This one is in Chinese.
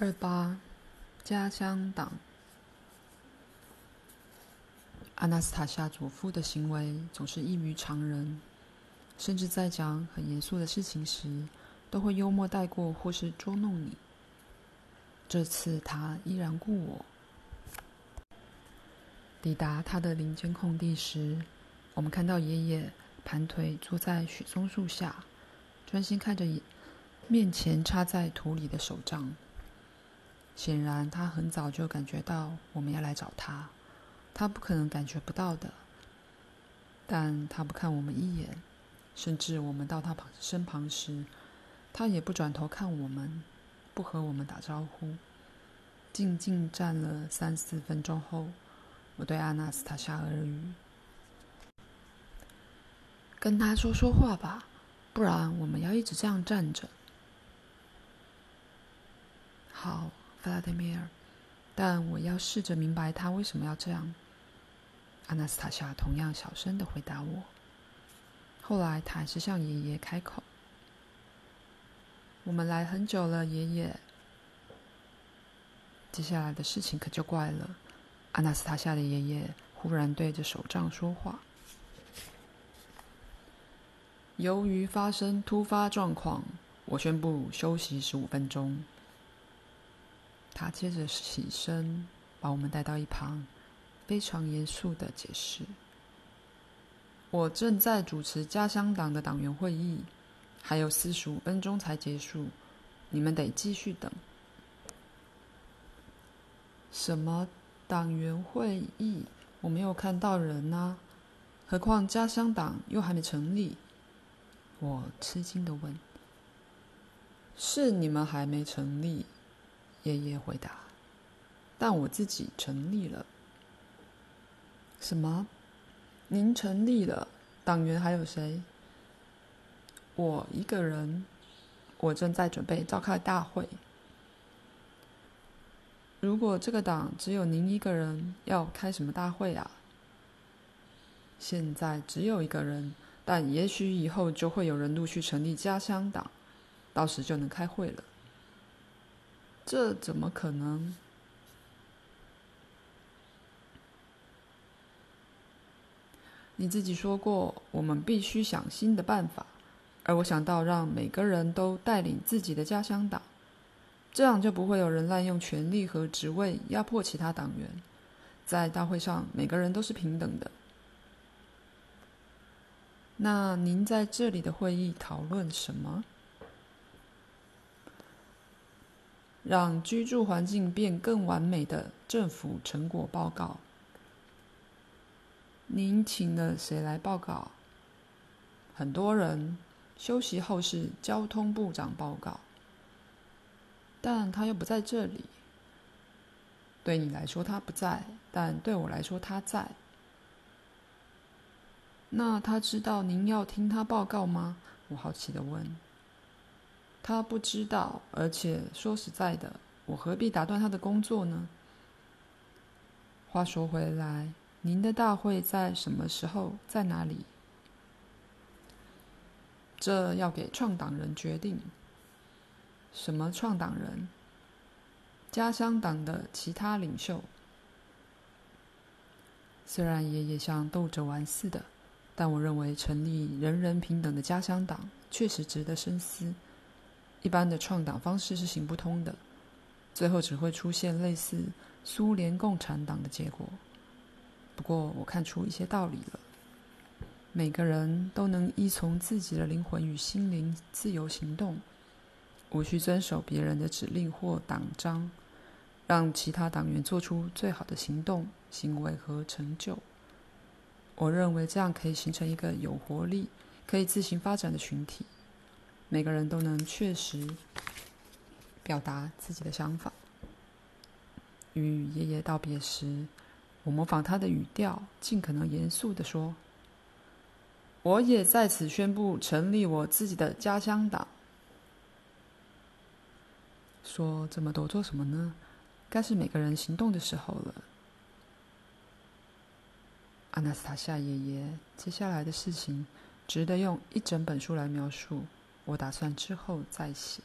二八，家乡党。阿纳斯塔夏祖父的行为总是异于常人，甚至在讲很严肃的事情时，都会幽默带过或是捉弄你。这次他依然故我。抵达他的林间空地时，我们看到爷爷盘腿坐在雪松树下，专心看着面前插在土里的手杖。显然，他很早就感觉到我们要来找他，他不可能感觉不到的。但他不看我们一眼，甚至我们到他旁身旁时，他也不转头看我们，不和我们打招呼。静静站了三四分钟后，我对阿纳斯塔夏耳语：“跟他说说话吧，不然我们要一直这样站着。”好。弗拉德米尔，但我要试着明白他为什么要这样。阿纳斯塔夏同样小声的回答我。后来，他还是向爷爷开口：“我们来很久了，爷爷。”接下来的事情可就怪了。阿纳斯塔夏的爷爷忽然对着手杖说话：“由于发生突发状况，我宣布休息十五分钟。”他接着起身，把我们带到一旁，非常严肃地解释：“我正在主持家乡党的党员会议，还有四十五分钟才结束，你们得继续等。”什么党员会议？我没有看到人啊！何况家乡党又还没成立。我吃惊地问：“是你们还没成立？”爷爷回答：“但我自己成立了。”“什么？您成立了？党员还有谁？”“我一个人。我正在准备召开大会。如果这个党只有您一个人，要开什么大会啊？”“现在只有一个人，但也许以后就会有人陆续成立家乡党，到时就能开会了。”这怎么可能？你自己说过，我们必须想新的办法。而我想到，让每个人都带领自己的家乡党，这样就不会有人滥用权力和职位压迫其他党员。在大会上，每个人都是平等的。那您在这里的会议讨论什么？让居住环境变更完美的政府成果报告。您请了谁来报告？很多人。休息后是交通部长报告，但他又不在这里。对你来说他不在，但对我来说他在。那他知道您要听他报告吗？我好奇地问。他不知道，而且说实在的，我何必打断他的工作呢？话说回来，您的大会在什么时候，在哪里？这要给创党人决定。什么创党人？家乡党的其他领袖。虽然爷爷像逗着玩似的，但我认为成立人人平等的家乡党确实值得深思。一般的创党方式是行不通的，最后只会出现类似苏联共产党的结果。不过，我看出一些道理了：每个人都能依从自己的灵魂与心灵自由行动，无需遵守别人的指令或党章，让其他党员做出最好的行动、行为和成就。我认为这样可以形成一个有活力、可以自行发展的群体。每个人都能确实表达自己的想法。与爷爷道别时，我模仿他的语调，尽可能严肃地说：“我也在此宣布成立我自己的家乡党。”说这么多做什么呢？该是每个人行动的时候了。阿纳斯塔夏爷爷，接下来的事情值得用一整本书来描述。我打算之后再写。